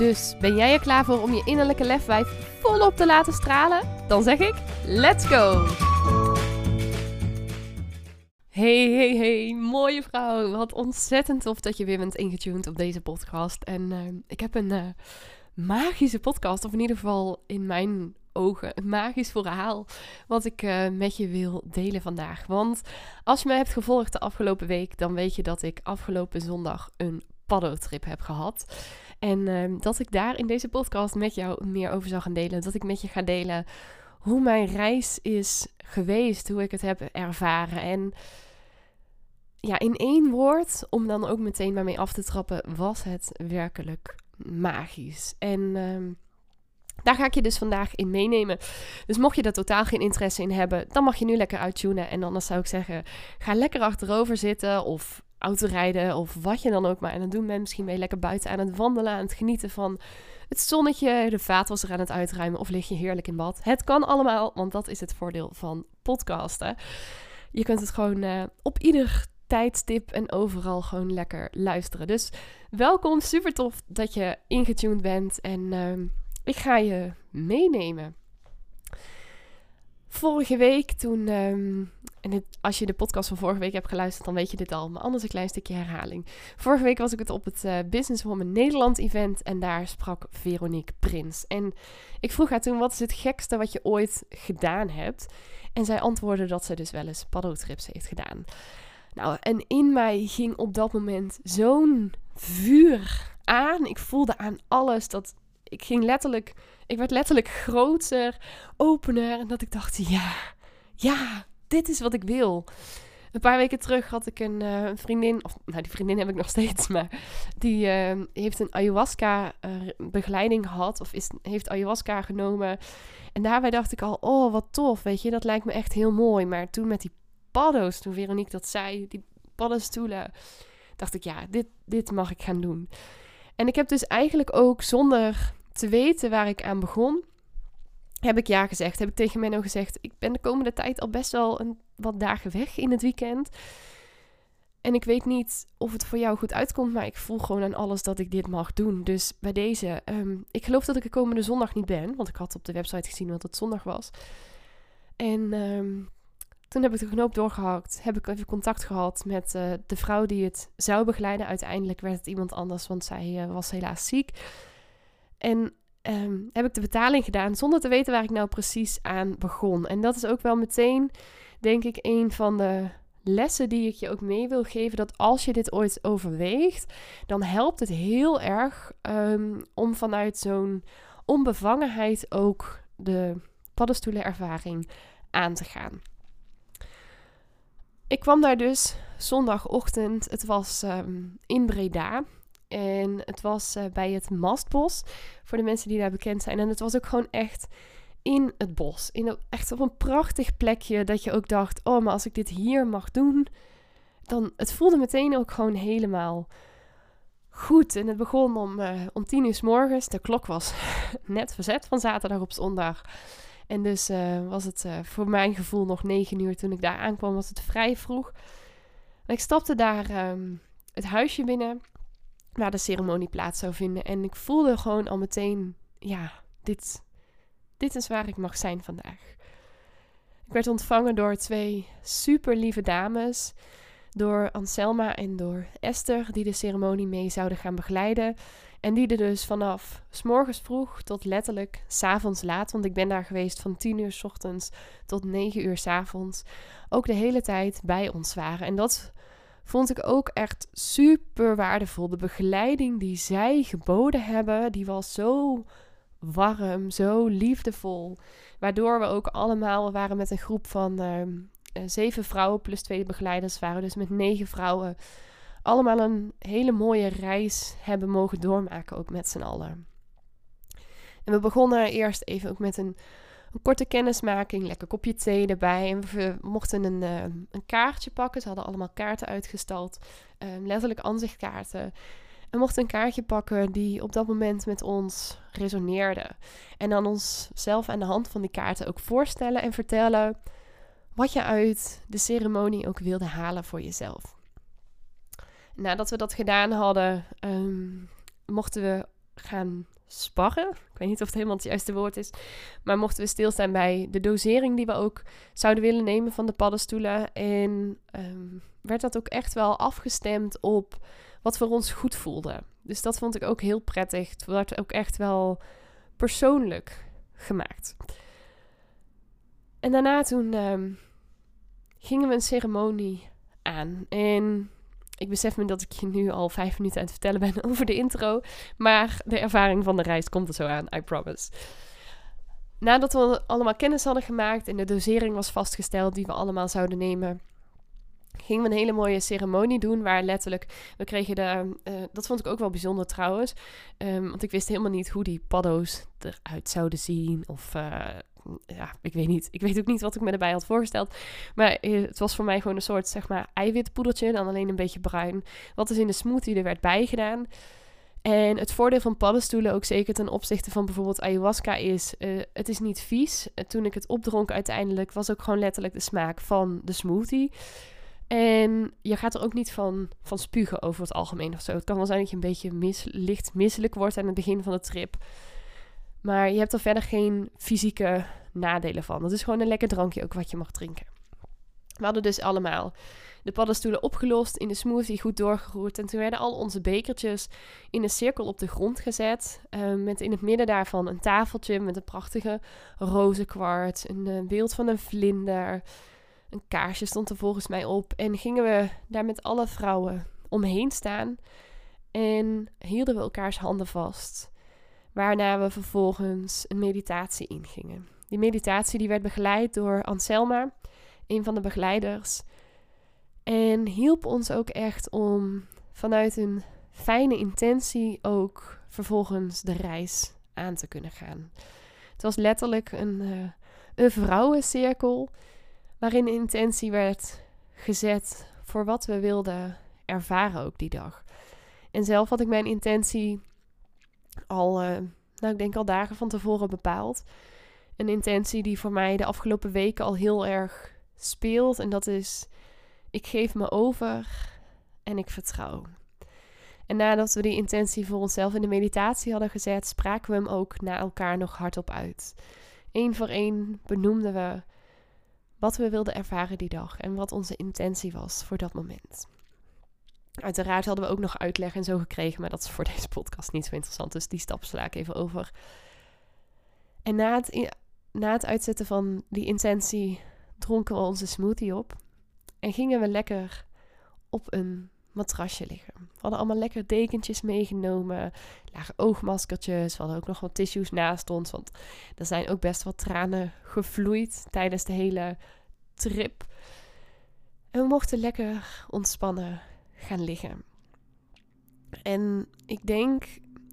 Dus ben jij er klaar voor om je innerlijke lefwijf volop te laten stralen? Dan zeg ik: let's go! Hey, hey, hey, mooie vrouw. Wat ontzettend tof dat je weer bent ingetuned op deze podcast. En uh, ik heb een uh, magische podcast, of in ieder geval in mijn ogen een magisch verhaal, wat ik uh, met je wil delen vandaag. Want als je me hebt gevolgd de afgelopen week, dan weet je dat ik afgelopen zondag een paddotrip heb gehad. En uh, dat ik daar in deze podcast met jou meer over zal gaan delen. Dat ik met je ga delen hoe mijn reis is geweest, hoe ik het heb ervaren. En ja, in één woord, om dan ook meteen maar mee af te trappen, was het werkelijk magisch. En uh, daar ga ik je dus vandaag in meenemen. Dus mocht je daar totaal geen interesse in hebben, dan mag je nu lekker uittunen. En anders zou ik zeggen, ga lekker achterover zitten of autorijden of wat je dan ook maar aan het doen bent. Misschien ben lekker buiten aan het wandelen, aan het genieten van het zonnetje, de vaatwasser aan het uitruimen of lig je heerlijk in bad. Het kan allemaal, want dat is het voordeel van podcasten. Je kunt het gewoon uh, op ieder tijdstip en overal gewoon lekker luisteren. Dus welkom, super tof dat je ingetuned bent en uh, ik ga je meenemen. Vorige week toen um, en als je de podcast van vorige week hebt geluisterd, dan weet je dit al. Maar anders een klein stukje herhaling. Vorige week was ik het op het uh, Businesswoman Nederland event. En daar sprak Veronique Prins. En ik vroeg haar toen, wat is het gekste wat je ooit gedaan hebt? En zij antwoordde dat ze dus wel eens paddotrips heeft gedaan. Nou, en in mij ging op dat moment zo'n vuur aan. Ik voelde aan alles dat... Ik ging letterlijk... Ik werd letterlijk groter, opener. En dat ik dacht, ja, ja, dit is wat ik wil. Een paar weken terug had ik een, uh, vriendin, of nou die vriendin heb ik nog steeds, maar die uh, heeft een ayahuasca uh, begeleiding gehad, of is, heeft ayahuasca genomen. En daarbij dacht ik al, oh wat tof, weet je, dat lijkt me echt heel mooi. Maar toen met die paddo's, toen Veronique dat zei, die paddenstoelen, dacht ik, ja, dit, dit mag ik gaan doen. En ik heb dus eigenlijk ook zonder te weten waar ik aan begon, heb ik ja gezegd. Heb ik tegen Menno gezegd, ik ben de komende tijd al best wel een, wat dagen weg in het weekend. En ik weet niet of het voor jou goed uitkomt, maar ik voel gewoon aan alles dat ik dit mag doen. Dus bij deze, um, ik geloof dat ik de komende zondag niet ben, want ik had op de website gezien dat het zondag was. En um, toen heb ik de knoop doorgehakt, heb ik even contact gehad met uh, de vrouw die het zou begeleiden. Uiteindelijk werd het iemand anders, want zij uh, was helaas ziek. En um, heb ik de betaling gedaan zonder te weten waar ik nou precies aan begon. En dat is ook wel meteen, denk ik, een van de lessen die ik je ook mee wil geven. Dat als je dit ooit overweegt, dan helpt het heel erg um, om vanuit zo'n onbevangenheid ook de paddenstoelenervaring aan te gaan. Ik kwam daar dus zondagochtend. Het was um, in Breda. En het was uh, bij het Mastbos, voor de mensen die daar bekend zijn. En het was ook gewoon echt in het bos. In echt op een prachtig plekje dat je ook dacht, oh, maar als ik dit hier mag doen, dan het voelde meteen ook gewoon helemaal goed. En het begon om, uh, om tien uur s morgens. De klok was net verzet van zaterdag op zondag. En dus uh, was het voor mijn gevoel nog negen uur toen ik daar aankwam, was het vrij vroeg. En ik stapte daar um, het huisje binnen waar de ceremonie plaats zou vinden. En ik voelde gewoon al meteen, ja, dit, dit is waar ik mag zijn vandaag. Ik werd ontvangen door twee super lieve dames. Door Anselma en door Esther, die de ceremonie mee zouden gaan begeleiden. En die er dus vanaf s morgens vroeg tot letterlijk s avonds laat, want ik ben daar geweest van 10 uur s ochtends tot 9 uur s avonds, ook de hele tijd bij ons waren. En dat vond ik ook echt super waardevol. De begeleiding die zij geboden hebben, die was zo warm, zo liefdevol. Waardoor we ook allemaal, we waren met een groep van uh, zeven vrouwen plus twee begeleiders, waren dus met negen vrouwen. Allemaal een hele mooie reis hebben mogen doormaken, ook met z'n allen. En we begonnen eerst even ook met een, een korte kennismaking, lekker kopje thee erbij. En we mochten een, uh, een kaartje pakken. Ze hadden allemaal kaarten uitgestald, um, letterlijk aanzichtkaarten. En mochten een kaartje pakken die op dat moment met ons resoneerde. En dan onszelf aan de hand van die kaarten ook voorstellen en vertellen wat je uit de ceremonie ook wilde halen voor jezelf. Nadat we dat gedaan hadden, um, mochten we gaan sparren. Ik weet niet of het helemaal het juiste woord is. Maar mochten we stilstaan bij de dosering die we ook zouden willen nemen van de paddenstoelen. En um, werd dat ook echt wel afgestemd op wat voor ons goed voelde. Dus dat vond ik ook heel prettig. Het werd ook echt wel persoonlijk gemaakt. En daarna toen um, gingen we een ceremonie aan. En ik besef me dat ik je nu al vijf minuten aan het vertellen ben over de intro. Maar de ervaring van de reis komt er zo aan, I promise. Nadat we allemaal kennis hadden gemaakt en de dosering was vastgesteld die we allemaal zouden nemen, gingen we een hele mooie ceremonie doen. Waar letterlijk, we kregen de, uh, dat vond ik ook wel bijzonder trouwens. Um, want ik wist helemaal niet hoe die paddo's eruit zouden zien. Of uh, ja, ik weet niet. Ik weet ook niet wat ik me erbij had voorgesteld. Maar eh, het was voor mij gewoon een soort, zeg maar, eiwitpoedeltje. Dan alleen een beetje bruin. Wat dus in de smoothie er werd bijgedaan. En het voordeel van paddenstoelen, ook zeker ten opzichte van bijvoorbeeld ayahuasca, is: uh, het is niet vies. toen ik het opdronk, uiteindelijk was ook gewoon letterlijk de smaak van de smoothie. En je gaat er ook niet van, van spugen over het algemeen of zo. Het kan wel zijn dat je een beetje licht misselijk wordt aan het begin van de trip. Maar je hebt er verder geen fysieke nadelen van. Het is gewoon een lekker drankje ook wat je mag drinken. We hadden dus allemaal de paddenstoelen opgelost, in de smoothie goed doorgeroerd. En toen werden al onze bekertjes in een cirkel op de grond gezet. Uh, met in het midden daarvan een tafeltje met een prachtige rozenkwarts, een uh, beeld van een vlinder. Een kaarsje stond er volgens mij op. En gingen we daar met alle vrouwen omheen staan. En hielden we elkaars handen vast. Waarna we vervolgens een meditatie ingingen. Die meditatie die werd begeleid door Anselma, een van de begeleiders. En hielp ons ook echt om vanuit een fijne intentie ook vervolgens de reis aan te kunnen gaan. Het was letterlijk een, uh, een vrouwencirkel waarin intentie werd gezet voor wat we wilden ervaren ook die dag. En zelf had ik mijn intentie al, uh, nou ik denk al dagen van tevoren bepaald. Een intentie die voor mij de afgelopen weken al heel erg speelt. En dat is, ik geef me over en ik vertrouw. En nadat we die intentie voor onszelf in de meditatie hadden gezet, spraken we hem ook naar elkaar nog hardop uit. Eén voor één benoemden we wat we wilden ervaren die dag en wat onze intentie was voor dat moment. Uiteraard hadden we ook nog uitleg en zo gekregen, maar dat is voor deze podcast niet zo interessant, dus die stap sla ik even over. En na het, na het uitzetten van die intentie dronken we onze smoothie op en gingen we lekker op een matrasje liggen. We hadden allemaal lekker dekentjes meegenomen, lage oogmaskertjes. We hadden ook nog wat tissues naast ons, want er zijn ook best wat tranen gevloeid tijdens de hele trip. En we mochten lekker ontspannen gaan liggen. En ik denk,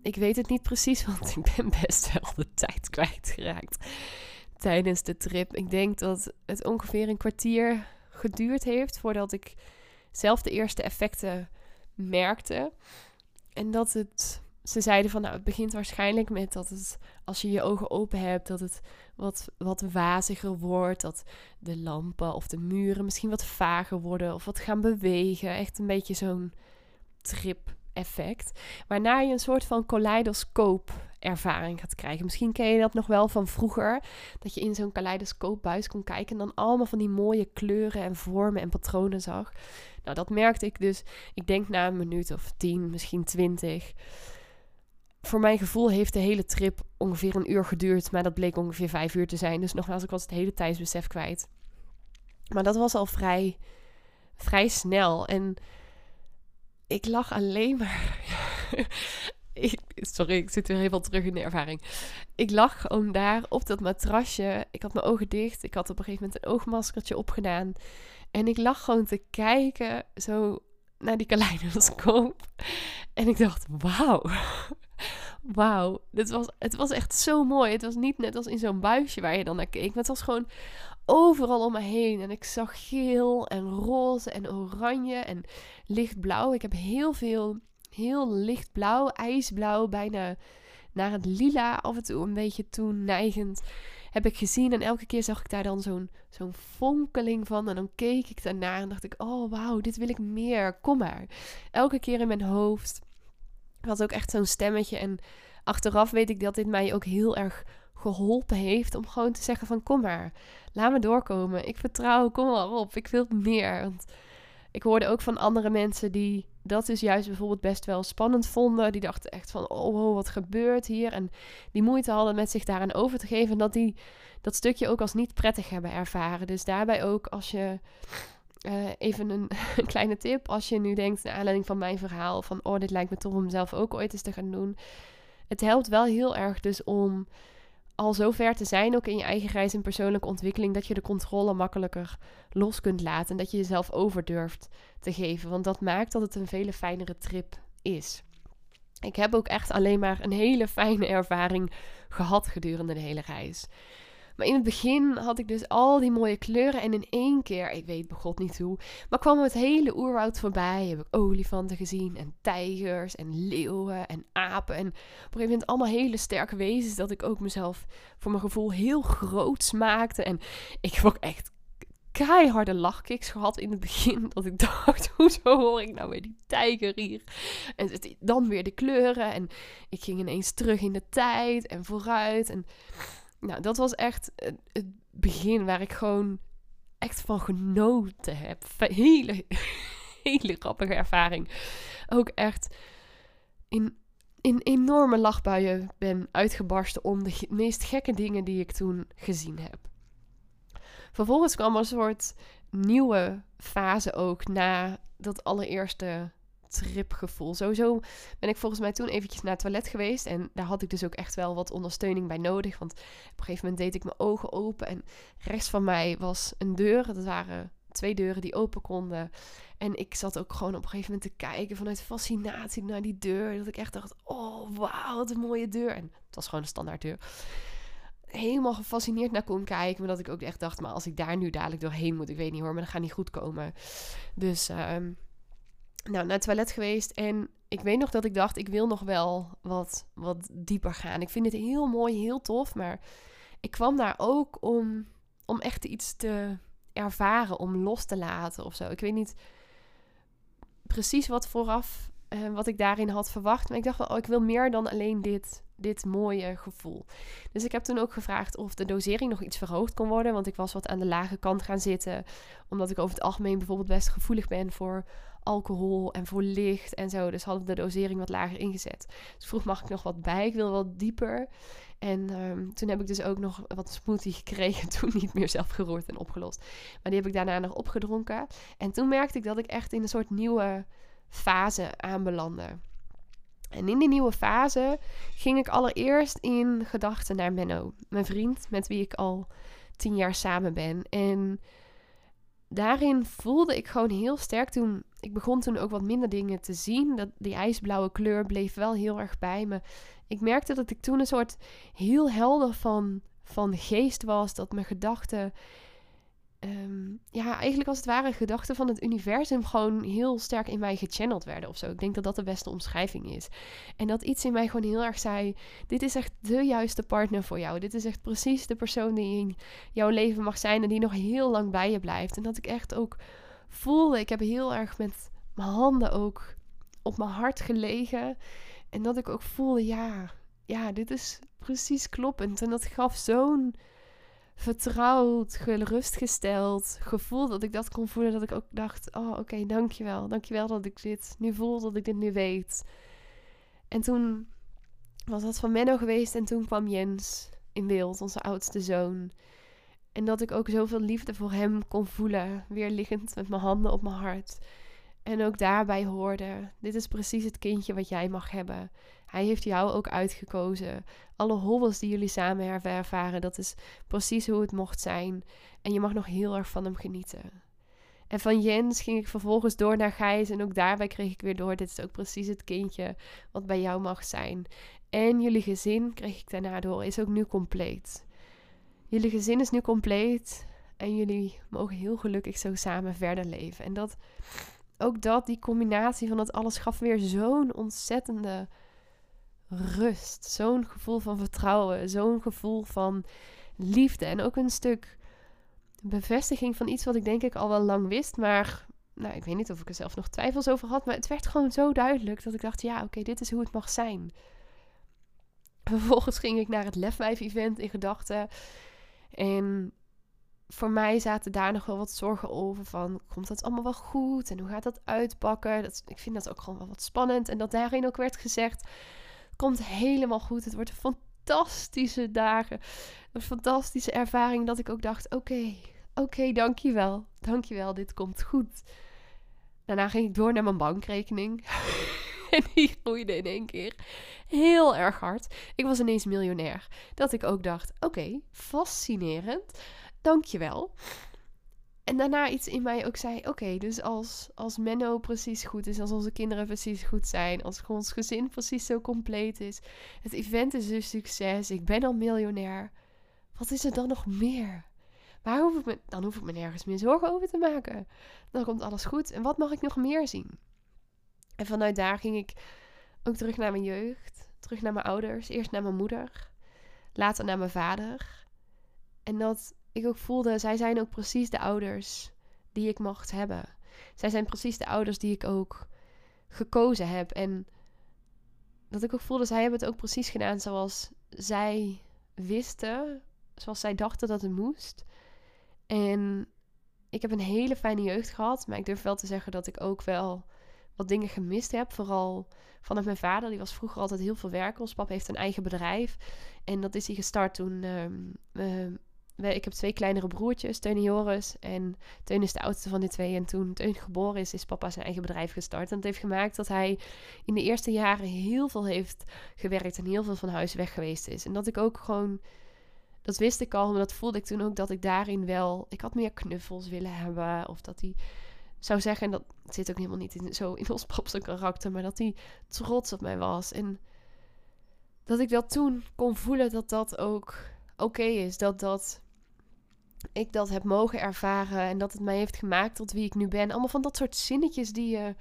ik weet het niet precies, want ik ben best wel de tijd kwijtgeraakt tijdens de trip. Ik denk dat het ongeveer een kwartier geduurd heeft voordat ik zelf de eerste effecten merkte. En dat het, ze zeiden van nou, het begint waarschijnlijk met dat het, als je je ogen open hebt, dat het wat, wat waziger wordt. Dat de lampen of de muren misschien wat vager worden of wat gaan bewegen. Echt een beetje zo'n trip effect. Waarna je een soort van kaleidoscoop ervaring gaat krijgen. Misschien ken je dat nog wel van vroeger. Dat je in zo'n kaleidoscoopbuis kon kijken en dan allemaal van die mooie kleuren en vormen en patronen zag. Nou, dat merkte ik dus, ik denk na een minuut of tien, misschien twintig. Voor mijn gevoel heeft de hele trip ongeveer een uur geduurd, maar dat bleek ongeveer vijf uur te zijn. Dus nogmaals, ik was het hele tijdsbesef kwijt. Maar dat was al vrij, vrij snel. En ik lag alleen maar. sorry, ik zit weer helemaal terug in de ervaring. Ik lag gewoon daar op dat matrasje. Ik had mijn ogen dicht. Ik had op een gegeven moment een oogmaskertje opgedaan. En ik lag gewoon te kijken zo naar die kaleidoscoop. En ik dacht, wauw. Wauw. Was, het was echt zo mooi. Het was niet net als in zo'n buisje waar je dan naar keek. Maar het was gewoon overal om me heen. En ik zag geel en roze en oranje en lichtblauw. Ik heb heel veel, heel lichtblauw, ijsblauw, bijna naar het lila af en toe een beetje toen neigend heb ik gezien. En elke keer zag ik daar dan zo'n zo'n fonkeling van. En dan keek ik daarnaar en dacht ik, oh wauw, dit wil ik meer. Kom maar. Elke keer in mijn hoofd had ook echt zo'n stemmetje. En achteraf weet ik dat dit mij ook heel erg geholpen heeft om gewoon te zeggen van kom maar, laat me doorkomen. Ik vertrouw, kom maar op, ik wil meer. Want ik hoorde ook van andere mensen die dat dus juist bijvoorbeeld best wel spannend vonden. Die dachten echt van, oh wow, wat gebeurt hier? En die moeite hadden met zich daaraan over te geven. En dat die dat stukje ook als niet prettig hebben ervaren. Dus daarbij ook als je... Uh, even een, kleine tip. Als je nu denkt, naar aanleiding van mijn verhaal, van oh, dit lijkt me toch om zelf ook ooit eens te gaan doen. Het helpt wel heel erg dus om al zo ver te zijn, ook in je eigen reis en persoonlijke ontwikkeling, dat je de controle makkelijker los kunt laten. En dat je jezelf over durft te geven. Want dat maakt dat het een vele fijnere trip is. Ik heb ook echt alleen maar een hele fijne ervaring gehad gedurende de hele reis. Maar in het begin had ik dus al die mooie kleuren. En in één keer, ik weet begot niet hoe, maar kwam het hele oerwoud voorbij. Heb ik olifanten gezien en tijgers en leeuwen en apen. En op een gegeven moment allemaal hele sterke wezens. Dat ik ook mezelf voor mijn gevoel heel groot maakte. En ik heb ook echt keiharde lachkicks gehad in het begin. Dat ik dacht, hoezo hoor ik nou weer die tijger hier? En dan weer de kleuren. En ik ging ineens terug in de tijd en vooruit. En nou, dat was echt het begin waar ik gewoon echt van genoten heb. Hele, hele grappige ervaring. Ook echt in, in enorme lachbuien ben uitgebarsten om de meest gekke dingen die ik toen gezien heb. Vervolgens kwam er een soort nieuwe fase ook na dat allereerste tripgevoel. Sowieso ben ik volgens mij toen eventjes naar het toilet geweest. En daar had ik dus ook echt wel wat ondersteuning bij nodig. Want op een gegeven moment deed ik mijn ogen open. En rechts van mij was een deur. Dat waren twee deuren die open konden. En ik zat ook gewoon op een gegeven moment te kijken vanuit fascinatie naar die deur. Dat ik echt dacht, oh wauw, wat een mooie deur. En het was gewoon een standaard deur. Helemaal gefascineerd naar kon kijken. Maar dat ik ook echt dacht, maar als ik daar nu dadelijk doorheen moet, ik weet niet hoor, maar dat gaat niet goed komen. Dus... Um, nou, naar het toilet geweest. En ik weet nog dat ik dacht, ik wil nog wel wat, wat dieper gaan. Ik vind het heel mooi, heel tof. Maar ik kwam daar ook om, om echt iets te ervaren, om los te laten of zo. Ik weet niet precies wat vooraf, uh, wat ik daarin had verwacht. Maar ik dacht wel, oh, ik wil meer dan alleen dit, dit mooie gevoel. Dus ik heb toen ook gevraagd of de dosering nog iets verhoogd kon worden. Want ik was wat aan de lage kant gaan zitten. Omdat ik over het algemeen bijvoorbeeld best gevoelig ben voor alcohol en voor licht en zo. Dus hadden de dosering wat lager ingezet. Dus vroeg, mag ik nog wat bij? Ik wil wat dieper. En um, toen heb ik dus ook nog wat smoothie gekregen. Toen niet meer zelf geroerd en opgelost. Maar die heb ik daarna nog opgedronken. En toen merkte ik dat ik echt in een soort nieuwe fase aanbelandde. En in die nieuwe fase ging ik allereerst in gedachten naar Menno, mijn vriend met wie ik al tien jaar samen ben. En daarin voelde ik gewoon heel sterk toen. Ik begon toen ook wat minder dingen te zien. Dat die ijsblauwe kleur bleef wel heel erg bij me. Ik merkte dat ik toen een soort heel helder van, van geest was. Dat mijn gedachten Ehm, ja, eigenlijk als het ware gedachten van het universum gewoon heel sterk in mij gechanneld werden of zo. Ik denk dat dat de beste omschrijving is. En dat iets in mij gewoon heel erg zei: Dit is echt de juiste partner voor jou. Dit is echt precies de persoon die in jouw leven mag zijn en die nog heel lang bij je blijft. En dat ik echt ook voelde, ik heb heel erg met mijn handen ook op mijn hart gelegen. En dat ik ook voelde: Ja, ja, dit is precies kloppend. En dat gaf zo'n vertrouwd, gerustgesteld gevoel dat ik dat kon voelen. Dat ik ook dacht, oh oké, dankjewel. Dankjewel dat ik dit nu voel, dat ik dit nu weet. En toen was dat van Menno geweest en toen kwam Jens in beeld, onze oudste zoon. En dat ik ook zoveel liefde voor hem kon voelen, weer liggend met mijn handen op mijn hart. En ook daarbij hoorde: dit is precies het kindje wat jij mag hebben. Hij heeft jou ook uitgekozen. Alle hobbels die jullie samen hebben ervaren, dat is precies hoe het mocht zijn. En je mag nog heel erg van hem genieten. En van Jens ging ik vervolgens door naar Gijs. En ook daarbij kreeg ik weer door: dit is ook precies het kindje wat bij jou mag zijn. En jullie gezin, kreeg ik daarna door, is ook nu compleet. Jullie gezin is nu compleet. En jullie mogen heel gelukkig zo samen verder leven. En dat, ook dat, die combinatie van dat alles gaf weer zo'n ontzettende rust. Zo'n gevoel van vertrouwen. Zo'n gevoel van liefde. En ook een stuk bevestiging van iets wat ik denk ik al wel lang wist. Maar nou, ik weet niet of ik er zelf nog twijfels over had. Maar het werd gewoon zo duidelijk dat ik dacht: ja, oké, dit is hoe het mag zijn. Vervolgens ging ik naar het Lefwijf-event in gedachten. En voor mij zaten daar nog wel wat zorgen over van... komt dat allemaal wel goed en hoe gaat dat uitpakken? Dat, ik vind dat ook gewoon wel wat spannend. En dat daarin ook werd gezegd... komt helemaal goed, het wordt fantastische dagen. Een fantastische ervaring dat ik ook dacht... oké, oké, dankjewel. Dankjewel, dit komt goed. Daarna ging ik door naar mijn bankrekening. en die groeide in één keer heel erg hard. Ik was ineens miljonair. Dat ik ook dacht, oké, fascinerend. Dankjewel. En daarna iets in mij ook zei: Oké, dus als, als Menno precies goed is, als onze kinderen precies goed zijn, als ons gezin precies zo compleet is, het event is een succes, ik ben al miljonair, wat is er dan nog meer? Waar hoef ik me, dan hoef ik me nergens meer zorgen over te maken. Dan komt alles goed. En wat mag ik nog meer zien? En vanuit daar ging ik ook terug naar mijn jeugd, terug naar mijn ouders, eerst naar mijn moeder, later naar mijn vader. En dat ik ook voelde, zij zijn ook precies de ouders die ik mocht hebben. Zij zijn precies de ouders die ik ook gekozen heb. En dat ik ook voelde, zij hebben het ook precies gedaan zoals zij wisten, zoals zij dachten dat het moest. En ik heb een hele fijne jeugd gehad, maar ik durf wel te zeggen dat ik ook wel wat dingen gemist heb. Vooral vanuit mijn vader, die was vroeger altijd heel veel werk. Ons pap heeft een eigen bedrijf en dat is hij gestart toen uh, ik heb twee kleinere broertjes, Teun en Joris. En Teun is de oudste van de twee. En toen Teun geboren is, is papa zijn eigen bedrijf gestart. En dat heeft gemaakt dat hij in de eerste jaren heel veel heeft gewerkt en heel veel van huis weg geweest is. En dat ik ook gewoon, dat wist ik al, maar dat voelde ik toen ook dat ik daarin wel, ik had meer knuffels willen hebben. Of dat hij zou zeggen, en dat zit ook helemaal niet in, zo in ons papse karakter, maar dat hij trots op mij was. En dat ik dat toen kon voelen dat dat ook oké is. Dat dat ik dat heb mogen ervaren en dat het mij heeft gemaakt tot wie ik nu ben. Allemaal van dat soort zinnetjes die je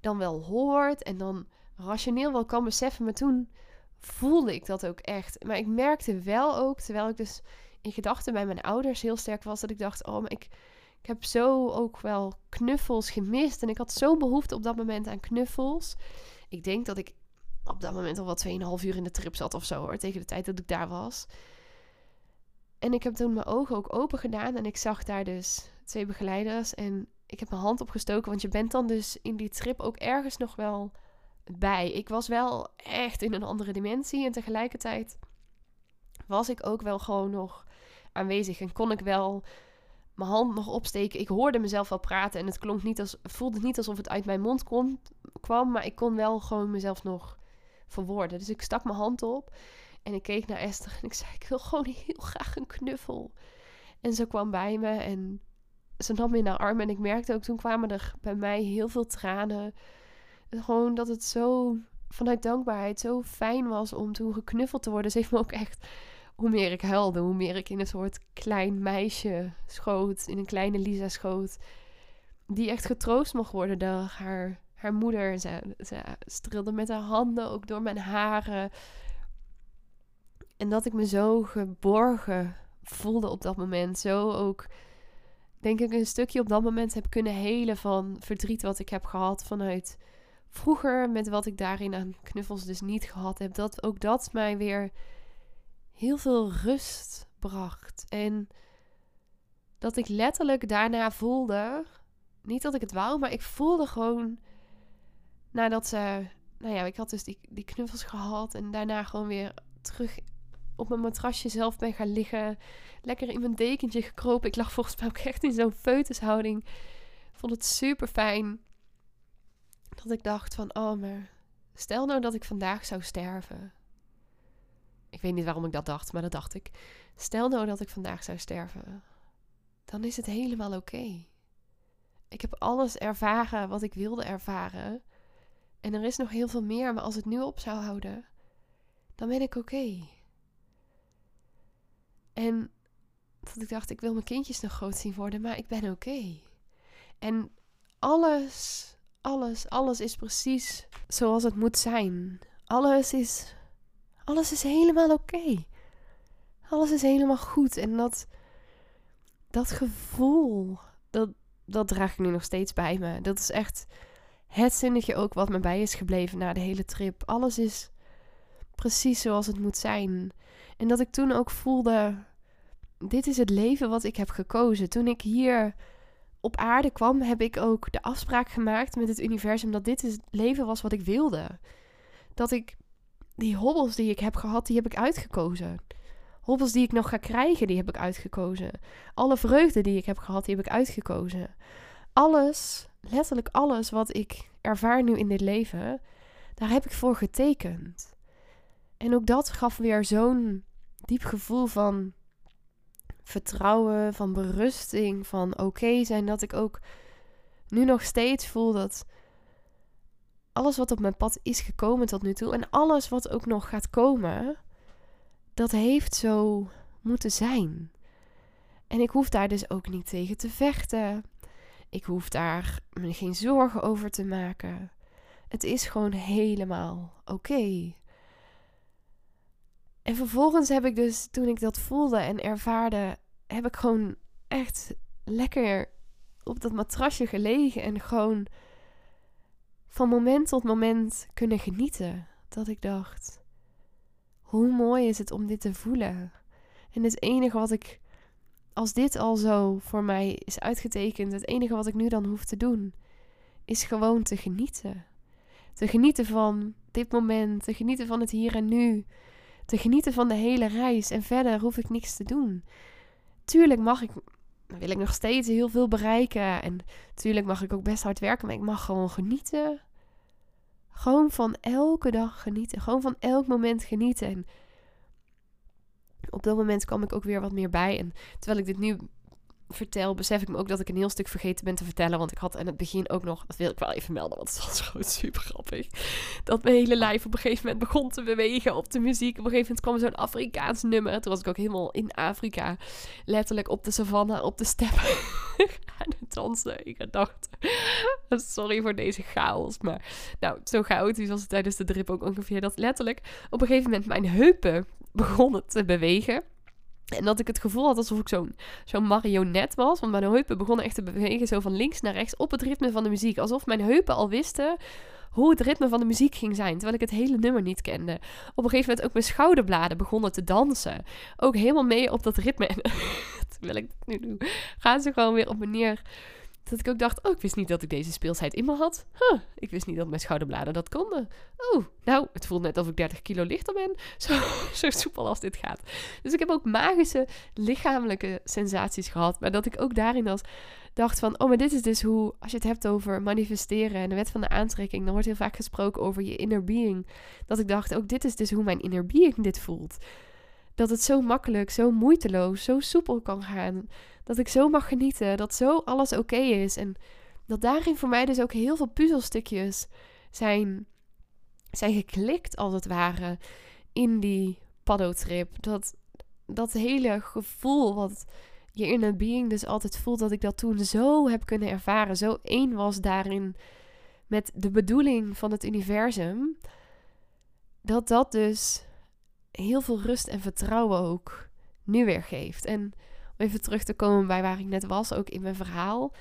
dan wel hoort en dan rationeel wel kan beseffen. Maar toen voelde ik dat ook echt. Maar ik merkte wel ook, terwijl ik dus in gedachten bij mijn ouders heel sterk was, dat ik dacht: oh, maar ik, ik heb zo ook wel knuffels gemist. En ik had zo behoefte op dat moment aan knuffels. Ik denk dat ik op dat moment al wel 2,5 uur in de trip zat of zo hoor, tegen de tijd dat ik daar was. En ik heb toen mijn ogen ook open gedaan en ik zag daar dus twee begeleiders. En ik heb mijn hand opgestoken, want je bent dan dus in die trip ook ergens nog wel bij. Ik was wel echt in een andere dimensie en tegelijkertijd was ik ook wel gewoon nog aanwezig en kon ik wel mijn hand nog opsteken. Ik hoorde mezelf wel praten en het klonk niet als, voelde niet alsof het uit mijn mond kon, kwam, maar ik kon wel gewoon mezelf nog verwoorden. Dus ik stak mijn hand op en ik keek naar Esther en ik zei: Ik wil gewoon heel graag een knuffel. En ze kwam bij me en ze nam me in haar arm. En ik merkte ook toen kwamen er bij mij heel veel tranen. gewoon dat het zo vanuit dankbaarheid zo fijn was om toen geknuffeld te worden. Ze heeft me ook echt, hoe meer ik huilde, hoe meer ik in een soort klein meisje schoot. In een kleine Lisa schoot. Die echt getroost mocht worden door haar, haar moeder. Ze, ze strilde met haar handen ook door mijn haren. En dat ik me zo geborgen voelde op dat moment. Zo ook, denk ik, een stukje op dat moment heb kunnen helen van verdriet wat ik heb gehad vanuit vroeger. Met wat ik daarin aan knuffels dus niet gehad heb. Dat ook dat mij weer heel veel rust bracht. En dat ik letterlijk daarna voelde. Niet dat ik het wou, maar ik voelde gewoon. Nadat ze. Nou ja, ik had dus die, die knuffels gehad. En daarna gewoon weer terug op mijn matrasje zelf ben gaan liggen. Lekker in mijn dekentje gekropen. Ik lag volgens mij ook echt in zo'n feutushouding. Vond het super fijn. Dat ik dacht van, oh maar stel nou dat ik vandaag zou sterven. Ik weet niet waarom ik dat dacht, maar dat dacht ik. Stel nou dat ik vandaag zou sterven. Dan is het helemaal oké. Ik heb alles ervaren wat ik wilde ervaren. En er is nog heel veel meer, maar als het nu op zou houden, dan ben ik oké. En dat ik dacht, ik wil mijn kindjes nog groot zien worden, maar ik ben oké. En alles, alles, alles is precies zoals het moet zijn. Alles is, alles is helemaal oké. Alles is helemaal goed. En dat, dat gevoel, dat, dat draag ik nu nog steeds bij me. Dat is echt het zinnetje ook wat me bij is gebleven na de hele trip. Alles is precies zoals het moet zijn. En dat ik toen ook voelde, dit is het leven wat ik heb gekozen. Toen ik hier op aarde kwam, heb ik ook de afspraak gemaakt met het universum dat dit het leven was wat ik wilde. Dat ik die hobbels die ik heb gehad, die heb ik uitgekozen. Hobbels die ik nog ga krijgen, die heb ik uitgekozen. Alle vreugde die ik heb gehad, die heb ik uitgekozen. Alles, letterlijk alles wat ik ervaar nu in dit leven, daar heb ik voor getekend. En ook dat gaf weer zo'n diep gevoel van vertrouwen, van berusting, van oké zijn. Dat ik ook nu nog steeds voel dat alles wat op mijn pad is gekomen tot nu toe en alles wat ook nog gaat komen, dat heeft zo moeten zijn. En ik hoef daar dus ook niet tegen te vechten. Ik hoef daar me geen zorgen over te maken. Het is gewoon helemaal oké. En vervolgens heb ik dus, toen ik dat voelde en ervaarde, heb ik gewoon echt lekker op dat matrasje gelegen en gewoon van moment tot moment kunnen genieten. Dat ik dacht, hoe mooi is het om dit te voelen? En het enige wat ik, als dit al zo voor mij is uitgetekend, het enige wat ik nu dan hoef te doen, is gewoon te genieten. Te genieten van dit moment, te genieten van het hier en nu, te genieten van de hele reis en verder hoef ik niks te doen. Tuurlijk mag ik, wil ik nog steeds heel veel bereiken en tuurlijk mag ik ook best hard werken, maar ik mag gewoon genieten gewoon van elke dag genieten. Gewoon van elk moment genieten. En op dat moment kwam ik ook weer wat meer bij. En terwijl ik dit nu vertel, besef ik me ook dat ik een heel stuk vergeten ben te vertellen. Want ik had aan het begin ook nog, dat wil ik wel even melden, want het was gewoon super grappig. Dat mijn hele lijf op een gegeven moment begon te bewegen op de muziek. Op een gegeven moment kwam zo'n Afrikaans nummer. Toen was ik ook helemaal in Afrika. Letterlijk op de savanne, op de steppen aan het dansen. Ik dacht, sorry voor deze chaos. Maar nou, zo chaotisch was het tijdens de drip ook ongeveer. Dat letterlijk op een gegeven moment mijn heupen begonnen te bewegen. En dat ik het gevoel had alsof ik zo'n zo'n marionet was. Want mijn heupen begonnen echt te bewegen, zo van links naar rechts, op het ritme van de muziek. Alsof mijn heupen al wisten hoe het ritme van de muziek ging zijn, terwijl ik het hele nummer niet kende. Op een gegeven moment ook mijn schouderbladen begonnen te dansen. Ook helemaal mee op dat ritme. En terwijl ik het nu doe, gaan ze gewoon weer op manier dat ik ook dacht, oh, ik wist niet dat ik deze speelsheid in me had. Huh, ik wist niet dat mijn schouderbladen dat konden. Oh, nou, het voelt net alsof ik 30 kilo lichter ben. Zo, zo soepel als dit gaat. Dus ik heb ook magische lichamelijke sensaties gehad. Maar dat ik ook daarin als dacht van, oh, maar dit is dus hoe, als je het hebt over manifesteren en de wet van de aantrekking, dan wordt heel vaak gesproken over je inner being. Dat ik dacht, ook dit is dus hoe mijn inner being dit voelt. Dat het zo makkelijk, zo moeiteloos, zo soepel kan gaan dat ik zo mag genieten. Dat zo alles oké is. En dat daarin voor mij dus ook heel veel puzzelstukjes zijn, zijn geklikt, als het ware, in die paddo-trip. Dat, dat hele gevoel wat je in een being dus altijd voelt, dat ik dat toen zo heb kunnen ervaren. Zo één was daarin met de bedoeling van het universum. Dat dat dus heel veel rust en vertrouwen ook nu weer geeft. En even terug te komen bij waar ik net was, ook in mijn verhaal.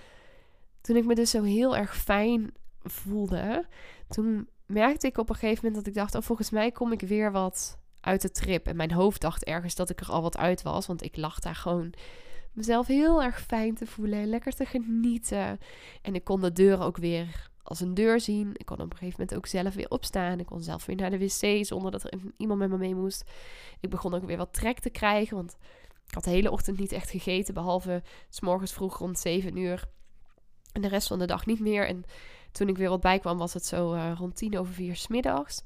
Toen ik me dus zo heel erg fijn voelde, toen merkte ik op een gegeven moment dat ik dacht: oh, volgens mij kom ik weer wat uit de trip. En mijn hoofd dacht ergens dat ik er al wat uit was, want ik lag daar gewoon mezelf heel erg fijn te voelen en lekker te genieten. En ik kon de deur ook weer als een deur zien. Ik kon op een gegeven moment ook zelf weer opstaan. Ik kon zelf weer naar de wc zonder dat er iemand met me mee moest. Ik begon ook weer wat trek te krijgen, want ik had de hele ochtend niet echt gegeten, behalve s morgens vroeg rond 7 uur. En de rest van de dag niet meer. En toen ik weer wat bij kwam, was het zo uh, rond tien over vier smiddags.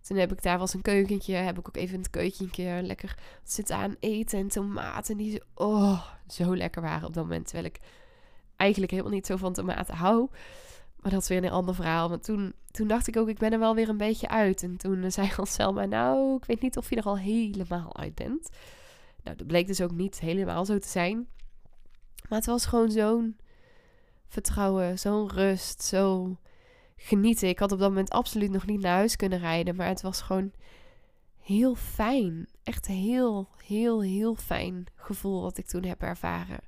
Toen heb ik daar was een keukentje, heb ik ook even in het keukentje lekker zitten aan eten en tomaten die oh, zo lekker waren op dat moment. Terwijl ik eigenlijk helemaal niet zo van tomaten hou. Maar dat is weer een ander verhaal. Want toen, toen dacht ik ook, ik ben er wel weer een beetje uit. En toen zei Selma, nou, ik weet niet of je er al helemaal uit bent. Nou, dat bleek dus ook niet helemaal zo te zijn. Maar het was gewoon zo'n vertrouwen, zo'n rust, zo genieten. Ik had op dat moment absoluut nog niet naar huis kunnen rijden. Maar het was gewoon heel fijn. Echt heel, heel, heel fijn gevoel wat ik toen heb ervaren.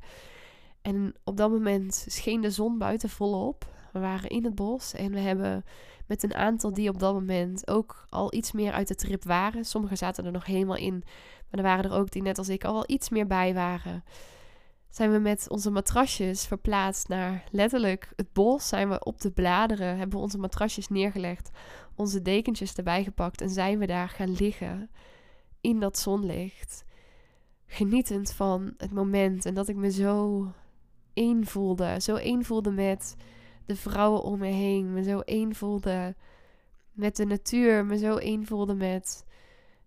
En op dat moment scheen de zon buiten volop. We waren in het bos en we hebben met een aantal die op dat moment ook al iets meer uit de trip waren. Sommigen zaten er nog helemaal in, maar er waren er ook die net als ik al wel iets meer bij waren. Zijn we met onze matrasjes verplaatst naar letterlijk het bos. Zijn we op de bladeren, hebben we onze matrasjes neergelegd, onze dekentjes erbij gepakt en zijn we daar gaan liggen in dat zonlicht. Genietend van het moment en dat ik me zo één voelde. Zo één voelde met de vrouwen om me heen. Me zo één voelde met de natuur. Me zo één met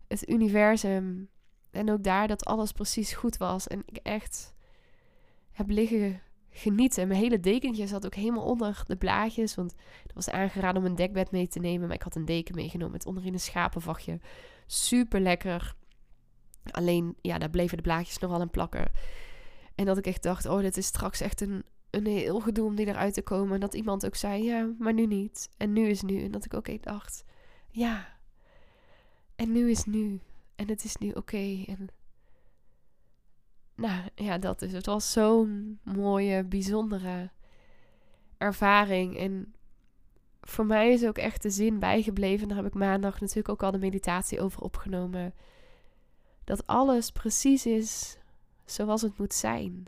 het universum. En ook daar dat alles precies goed was. En ik echt heb liggen genieten. Mijn hele dekentje zat ook helemaal onder de blaadjes. Want het was aangeraden om een dekbed mee te nemen. Maar ik had een deken meegenomen met onderin een schapenvachtje. Super lekker. Alleen, ja, daar bleven de blaadjes nog wel aan plakken. En dat ik echt dacht, oh, dit is straks echt een, een heel gedoe om die eruit te komen. En dat iemand ook zei, ja, maar nu niet. En nu is nu. En dat ik ook echt dacht, ja. En nu is nu. En het is nu oké. En nou ja, dat is. Het was zo'n mooie, bijzondere ervaring. En voor mij is ook echt de zin bijgebleven. Daar heb ik maandag natuurlijk ook al de meditatie over opgenomen. Dat alles precies is zoals het moet zijn.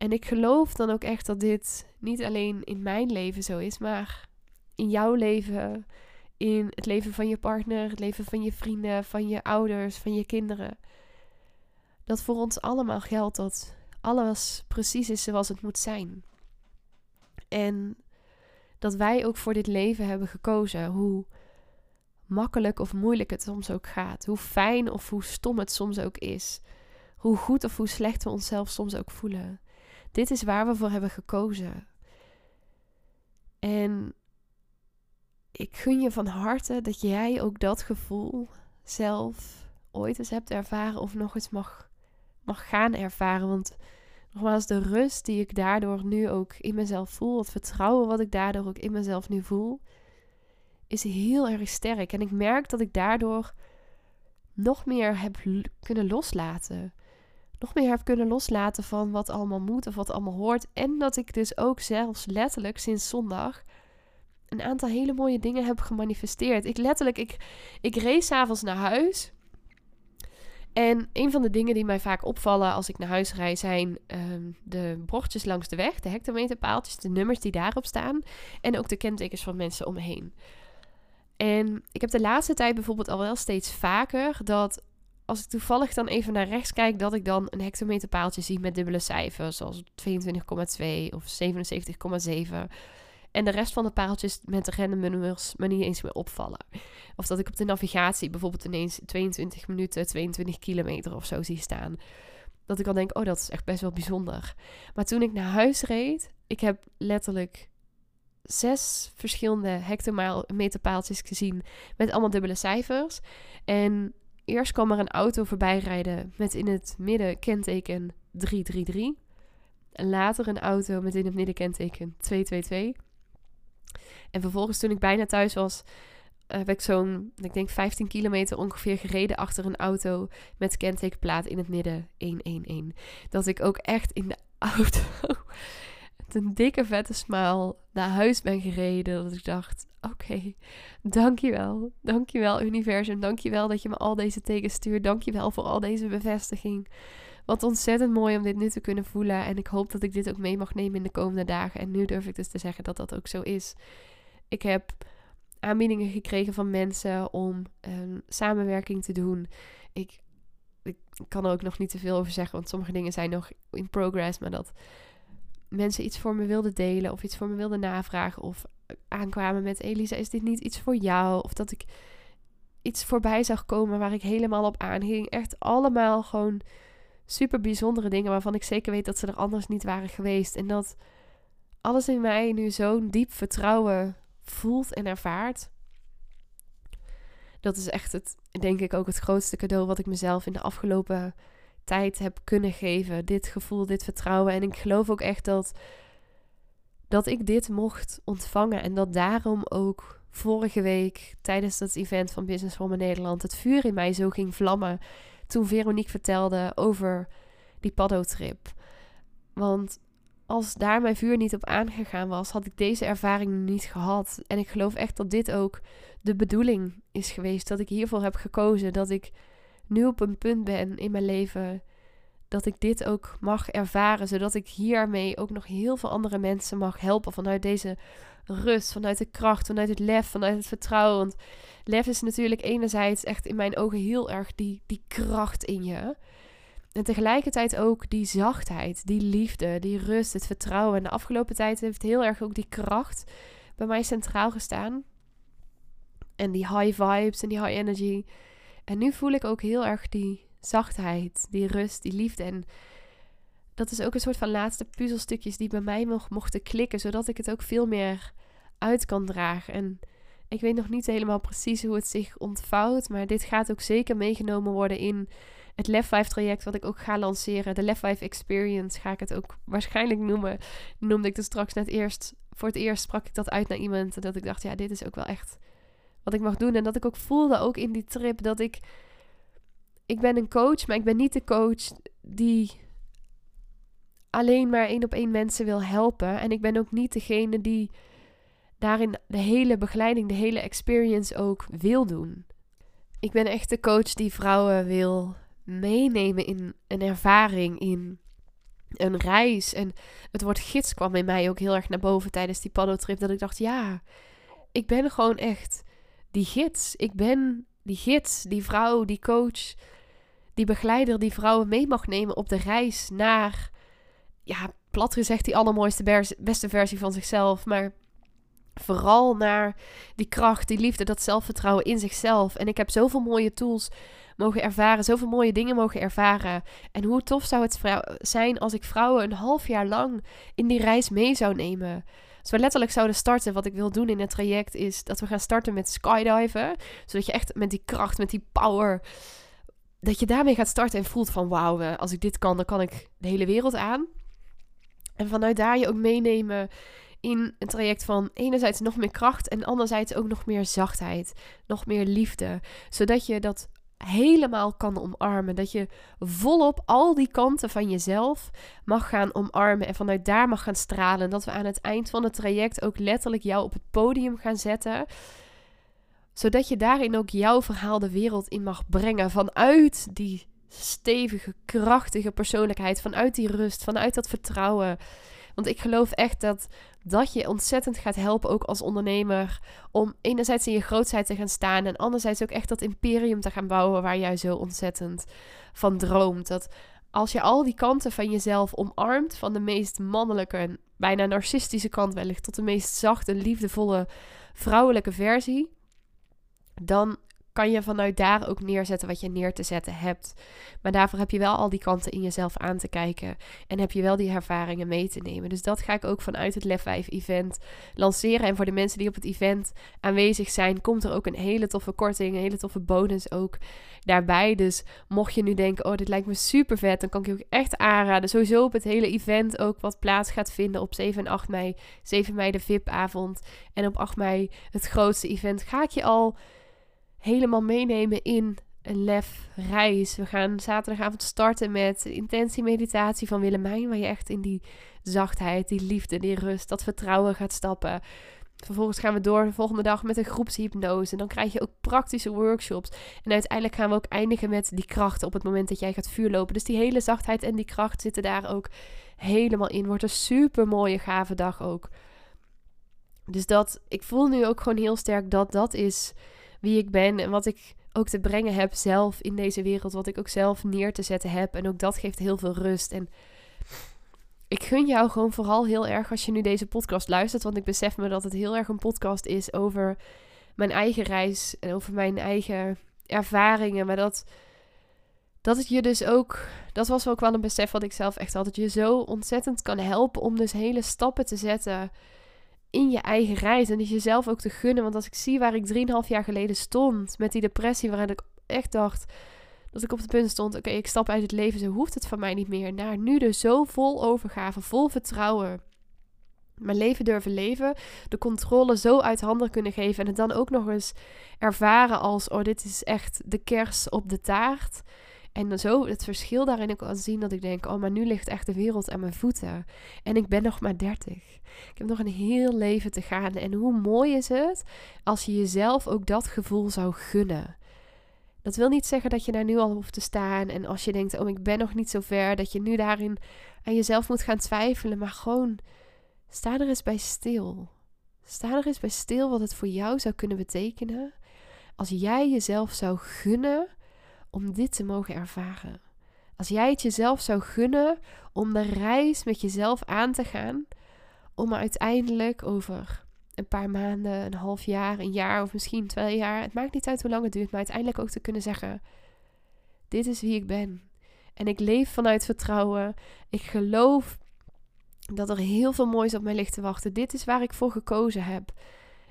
En ik geloof dan ook echt dat dit niet alleen in mijn leven zo is, maar in jouw leven, in het leven van je partner, het leven van je vrienden, van je ouders, van je kinderen. Dat voor ons allemaal geldt dat alles precies is zoals het moet zijn. En dat wij ook voor dit leven hebben gekozen, hoe makkelijk of moeilijk het soms ook gaat, hoe fijn of hoe stom het soms ook is hoe goed of hoe slecht we onszelf soms ook voelen. Dit is waar we voor hebben gekozen. En ik gun je van harte dat jij ook dat gevoel zelf ooit eens hebt ervaren of nog eens mag, mag gaan ervaren. Want nogmaals, de rust die ik daardoor nu ook in mezelf voel, het vertrouwen wat ik daardoor ook in mezelf nu voel, is heel erg sterk. En ik merk dat ik daardoor nog meer heb kunnen loslaten nog meer heb kunnen loslaten van wat allemaal moet of wat allemaal hoort. En dat ik dus ook zelfs letterlijk sinds zondag een aantal hele mooie dingen heb gemanifesteerd. Ik letterlijk, ik, ik race avonds naar huis. En een van de dingen die mij vaak opvallen als ik naar huis rijd zijn ehm, de bordjes langs de weg, de hectometerpaaltjes, de nummers die daarop staan en ook de kentekens van mensen om me heen. En ik heb de laatste tijd bijvoorbeeld al wel steeds vaker dat als ik toevallig dan even naar rechts kijk, dat ik dan een hectometerpaaltje zie met dubbele cijfers, zoals 22,2 of 77,7. En de rest van de paaltjes met de random nummers me niet eens meer opvallen. Of dat ik op de navigatie bijvoorbeeld ineens 22 minuten, 22 kilometer of zo zie staan. Dat ik al denk, oh, dat is echt best wel bijzonder. Maar toen ik naar huis reed, ik heb letterlijk zes verschillende hectometerpaaltjes gezien met allemaal dubbele cijfers. En Eerst kwam er een auto voorbij rijden met in het midden kenteken 333. En later een auto met in het midden kenteken 222. En vervolgens toen ik bijna thuis was, heb ik zo'n, ik denk 15 kilometer ongeveer gereden achter een auto met kentekenplaat in het midden 111. Dat ik ook echt in de auto een dikke vette smaal naar huis ben gereden. Dat ik dacht, oké, dankjewel. Dankjewel universum. Dankjewel dat je me al deze tekens stuurt. Dankjewel voor al deze bevestiging. Wat ontzettend mooi om dit nu te kunnen voelen. En ik hoop dat ik dit ook mee mag nemen in de komende dagen. En nu durf ik dus te zeggen dat dat ook zo is. Ik heb aanbiedingen gekregen van mensen om een samenwerking te doen. Ik, ik kan er ook nog niet te veel over zeggen, want sommige dingen zijn nog in progress. Maar dat mensen iets voor me wilden delen of iets voor me wilden navragen of aankwamen met Elisa, is dit niet iets voor jou? Of dat ik iets voorbij zag komen waar ik helemaal op aanging. Echt allemaal gewoon super bijzondere dingen waarvan ik zeker weet dat ze er anders niet waren geweest. En dat alles in mij nu zo'n diep vertrouwen voelt en ervaart. Dat is echt het, denk ik, ook het grootste cadeau wat ik mezelf in de afgelopen heb kunnen geven. Dit gevoel, dit vertrouwen. En ik geloof ook echt dat, dat ik dit mocht ontvangen. En dat daarom ook vorige week tijdens dat event van Business Woman Nederland het vuur in mij zo ging vlammen. Toen Veronique vertelde over die paddo-trip. Want als daar mijn vuur niet op aangegaan was, had ik deze ervaring niet gehad. En ik geloof echt dat dit ook de bedoeling is geweest. Dat ik hiervoor heb gekozen. Dat ik nu op een punt ben in mijn leven dat ik dit ook mag ervaren, zodat ik hiermee ook nog heel veel andere mensen mag helpen vanuit deze rust, vanuit de kracht, vanuit het lef, vanuit het vertrouwen. Want lef is natuurlijk enerzijds echt in mijn ogen heel erg die, die kracht in je. En tegelijkertijd ook die zachtheid, die liefde, die rust, het vertrouwen. En de afgelopen tijd heeft heel erg ook die kracht bij mij centraal gestaan. En die high vibes en die high energy. En nu voel ik ook heel erg die zachtheid, die rust, die liefde. En dat is ook een soort van laatste puzzelstukjes die bij mij nog mochten klikken, zodat ik het ook veel meer uit kan dragen. En ik weet nog niet helemaal precies hoe het zich ontvouwt, maar dit gaat ook zeker meegenomen worden in het Lef 5 traject wat ik ook ga lanceren. De Lef 5 Experience ga ik het ook waarschijnlijk noemen. Noemde ik het straks net eerst. Voor het eerst sprak ik dat uit naar iemand. Dat ik dacht, ja, dit is ook wel echt wat ik mag doen. En dat ik ook voelde, ook in die trip, dat ik ik ben een coach, maar ik ben niet de coach die alleen maar één op één mensen wil helpen. En ik ben ook niet degene die daarin de hele begeleiding, de hele experience ook wil doen. Ik ben echt de coach die vrouwen wil meenemen in een ervaring, in een reis. En het woord gids kwam in mij ook heel erg naar boven tijdens die paddeltrip. Dat ik dacht, ja, ik ben gewoon echt die gids. Ik ben die gids, die vrouw, die coach die begeleider die vrouwen mee mag nemen op de reis naar, ja, plat gezegd, die allermooiste, beste versie van zichzelf. Maar vooral naar die kracht, die liefde, dat zelfvertrouwen in zichzelf. En ik heb zoveel mooie tools mogen ervaren, zoveel mooie dingen mogen ervaren. En hoe tof zou het zijn als ik vrouwen een half jaar lang in die reis mee zou nemen. Als we letterlijk zouden starten, wat ik wil doen in het traject, is dat we gaan starten met skydiven. Zodat je echt met die kracht, met die power, dat je daarmee gaat starten en voelt van wauw, eh, als ik dit kan, dan kan ik de hele wereld aan. En vanuit daar je ook meenemen in een traject van enerzijds nog meer kracht en anderzijds ook nog meer zachtheid, nog meer liefde, zodat je dat helemaal kan omarmen. Dat je volop al die kanten van jezelf mag gaan omarmen en vanuit daar mag gaan stralen. Dat we aan het eind van het traject ook letterlijk jou op het podium gaan zetten zodat je daarin ook jouw verhaal de wereld in mag brengen. Vanuit die stevige, krachtige persoonlijkheid. Vanuit die rust, vanuit dat vertrouwen. Want ik geloof echt dat dat je ontzettend gaat helpen, ook als ondernemer. Om enerzijds in je grootheid te gaan staan. En anderzijds ook echt dat imperium te gaan bouwen waar jij zo ontzettend van droomt. Dat als je al die kanten van jezelf omarmt, van de meest mannelijke en bijna narcistische kant wellicht, tot de meest zachte, liefdevolle vrouwelijke versie dan kan je vanuit daar ook neerzetten wat je neer te zetten hebt. Maar daarvoor heb je wel al die kanten in jezelf aan te kijken. En heb je wel die ervaringen mee te nemen. Dus dat ga ik ook vanuit het Lef 5 event lanceren. En voor de mensen die op het event aanwezig zijn, komt er ook een hele toffe korting, een hele toffe bonus ook daarbij. Dus mocht je nu denken, oh dit lijkt me super vet, dan kan ik je ook echt aanraden. Sowieso op het hele event ook wat plaats gaat vinden op 7 en 8 mei. 7 mei de VIP-avond en op 8 mei het grootste event. Ga ik je al helemaal meenemen in een lef reis. We gaan zaterdagavond starten met intentiemeditatie van Willemijn, waar je echt in die zachtheid, die liefde, die rust, dat vertrouwen gaat stappen. Vervolgens gaan we door de volgende dag met een groepshypnose. En dan krijg je ook praktische workshops. En uiteindelijk gaan we ook eindigen met die kracht op het moment dat jij gaat vuurlopen. Dus die hele zachtheid en die kracht zitten daar ook helemaal in. Wordt een super mooie, gave dag ook. Dus dat, ik voel nu ook gewoon heel sterk dat dat is wie ik ben en wat ik ook te brengen heb zelf in deze wereld. Wat ik ook zelf neer te zetten heb. En ook dat geeft heel veel rust. En ik gun jou gewoon vooral heel erg als je nu deze podcast luistert. Want ik besef me dat het heel erg een podcast is over mijn eigen reis en over mijn eigen ervaringen. Maar dat dat het je dus ook, dat was ook wel een besef wat ik zelf echt had, dat je zo ontzettend kan helpen om dus hele stappen te zetten in je eigen reis. En dus jezelf ook te gunnen. Want als ik zie waar ik 3,5 jaar geleden stond met die depressie, waarin ik echt dacht dat ik op het punt stond: oké, ik stap uit het leven, zo hoeft het van mij niet meer. Naar nu dus zo vol overgave, vol vertrouwen. Mijn leven durven leven, de controle zo uit handen kunnen geven en het dan ook nog eens ervaren als: oh, dit is echt de kers op de taart. En zo het verschil daarin ook kan zien dat ik denk: oh, maar nu ligt echt de wereld aan mijn voeten. En ik ben nog maar 30. Ik heb nog een heel leven te gaan. En hoe mooi is het als je jezelf ook dat gevoel zou gunnen? Dat wil niet zeggen dat je daar nu al hoeft te staan. En als je denkt: oh, ik ben nog niet zo ver, dat je nu daarin aan jezelf moet gaan twijfelen. Maar gewoon sta er eens bij stil. Sta er eens bij stil wat het voor jou zou kunnen betekenen. Als jij jezelf zou gunnen om dit te mogen ervaren. Als jij het jezelf zou gunnen om de reis met jezelf aan te gaan, om uiteindelijk over een paar maanden, een half jaar, een jaar of misschien twee jaar, het maakt niet uit hoe lang het duurt, maar uiteindelijk ook te kunnen zeggen: Dit is wie ik ben. En ik leef vanuit vertrouwen. Ik geloof dat er heel veel moois op mij ligt te wachten. Dit is waar ik voor gekozen heb.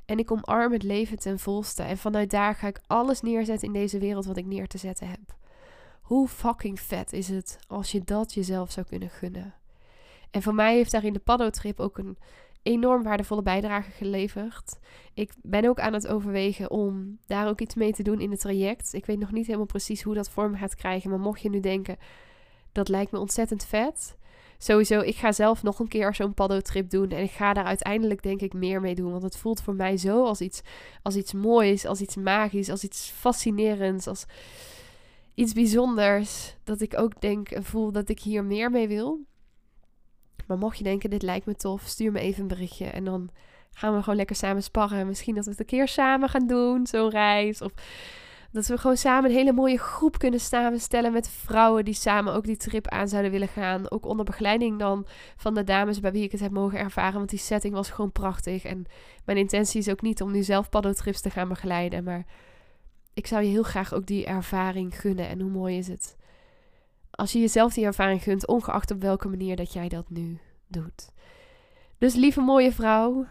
En ik omarm het leven ten volste. En vanuit daar ga ik alles neerzetten in deze wereld wat ik neer te zetten heb. Hoe fucking vet is het als je dat jezelf zou kunnen gunnen? En voor mij heeft daarin de Paddo-trip ook een enorm waardevolle bijdrage geleverd. Ik ben ook aan het overwegen om daar ook iets mee te doen in het traject. Ik weet nog niet helemaal precies hoe dat vorm gaat krijgen. Maar mocht je nu denken, dat lijkt me ontzettend vet sowieso, ik ga zelf nog een keer zo'n paddo-trip doen. En ik ga daar uiteindelijk denk ik meer mee doen. Want het voelt voor mij zo als iets, als iets moois, als iets magisch, als iets fascinerends, als iets bijzonders. Dat ik ook denk en voel dat ik hier meer mee wil. Maar mocht je denken, dit lijkt me tof, stuur me even een berichtje. En dan gaan we gewoon lekker samen sparren. Misschien dat we het een keer samen gaan doen, zo'n reis. Of dat we gewoon samen een hele mooie groep kunnen samenstellen met vrouwen die samen ook die trip aan zouden willen gaan. Ook onder begeleiding dan van de dames bij wie ik het heb mogen ervaren. Want die setting was gewoon prachtig. En mijn intentie is ook niet om nu zelf paddeltrips te gaan begeleiden. Maar ik zou je heel graag ook die ervaring gunnen. En hoe mooi is het? Als je jezelf die ervaring gunt, ongeacht op welke manier dat jij dat nu doet. Dus lieve mooie vrouw,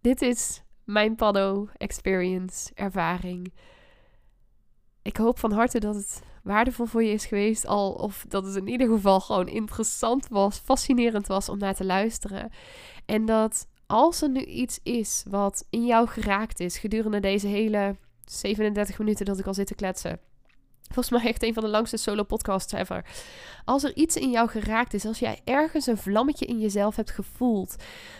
dit is mijn Paddo experience, ervaring. Ik hoop van harte dat het waardevol voor je is geweest. Al of dat het in ieder geval gewoon interessant was, fascinerend was om naar te luisteren. En dat als er nu iets is wat in jou geraakt is gedurende deze hele 37 minuten dat ik al zit te kletsen. Volgens mij echt een van de langste solo podcasts ever. Als er iets in jou geraakt is, als jij ergens een vlammetje in jezelf hebt gevoeld,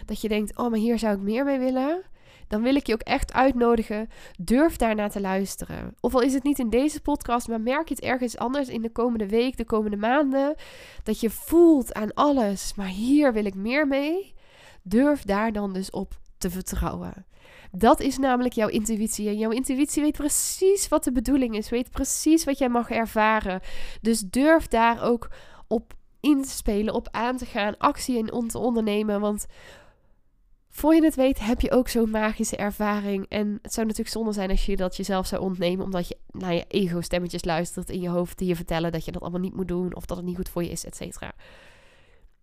dat je denkt: "Oh, maar hier zou ik meer mee willen." Dan wil ik je ook echt uitnodigen. Durf daarna te luisteren. Of al is het niet in deze podcast, maar merk je het ergens anders in de komende week, de komende maanden. Dat je voelt aan alles, maar hier wil ik meer mee. Durf daar dan dus op te vertrouwen. Dat is namelijk jouw intuïtie. En jouw intuïtie weet precies wat de bedoeling is, weet precies wat jij mag ervaren. Dus durf daar ook op in te spelen, op aan te gaan, actie in te ondernemen. Want voor je het weet heb je ook zo'n magische ervaring. En het zou natuurlijk zonde zijn als je dat jezelf zou ontnemen. Omdat je naar je ego-stemmetjes luistert in je hoofd. Die je vertellen dat je dat allemaal niet moet doen. Of dat het niet goed voor je is, et cetera.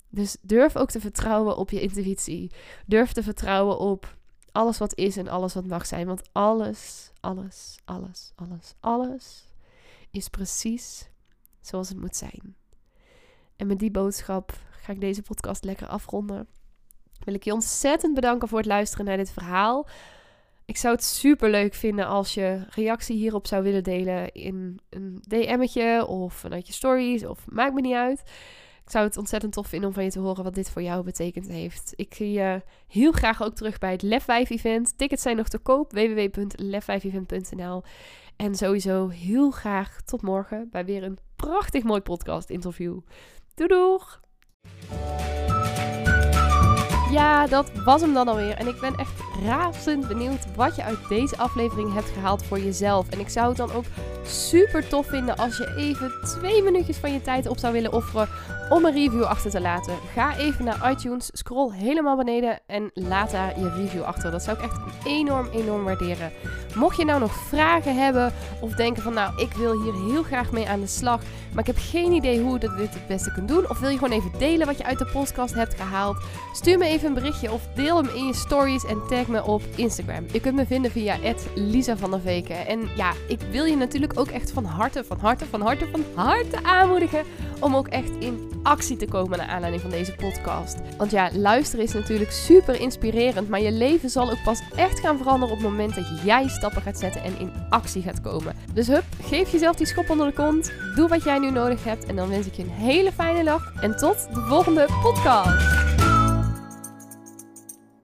Dus durf ook te vertrouwen op je intuïtie. Durf te vertrouwen op alles wat is en alles wat mag zijn. Want alles, alles, alles, alles, alles is precies zoals het moet zijn. En met die boodschap ga ik deze podcast lekker afronden wil ik je ontzettend bedanken voor het luisteren naar dit verhaal. Ik zou het super leuk vinden als je reactie hierop zou willen delen in een DM'tje of vanuit je stories of maakt me niet uit. Ik zou het ontzettend tof vinden om van je te horen wat dit voor jou betekend heeft. Ik zie je heel graag ook terug bij het Lef 5 event. Tickets zijn nog te koop, www.lef5event.nl. En sowieso heel graag tot morgen bij weer een prachtig mooi podcast interview. Doei doeg! Ja, dat was hem dan alweer. En ik ben echt razend benieuwd wat je uit deze aflevering hebt gehaald voor jezelf. En ik zou het dan ook super tof vinden als je even twee minuutjes van je tijd op zou willen offeren om een review achter te laten. Ga even naar iTunes, scroll helemaal beneden en laat daar je review achter. Dat zou ik echt enorm, enorm waarderen. Mocht je nou nog vragen hebben of denken van nou, ik wil hier heel graag mee aan de slag, maar ik heb geen idee hoe je dit het beste kunt doen. Of wil je gewoon even delen wat je uit de podcast hebt gehaald? Stuur me even een berichtje of deel hem in je stories en tag me op Instagram. Je kunt me vinden via Lisa van der Veken. En ja, ik wil je natuurlijk ook echt van harte, van harte, van harte, van harte aanmoedigen om ook echt in actie te komen naar aanleiding van deze podcast. Want ja, luisteren is natuurlijk super inspirerend, maar je leven zal ook pas echt gaan veranderen op het moment dat jij stappen gaat zetten en in actie gaat komen. Dus hup, geef jezelf die schop onder de kont, doe wat jij nu nodig hebt en dan wens ik je een hele fijne dag en tot de volgende podcast.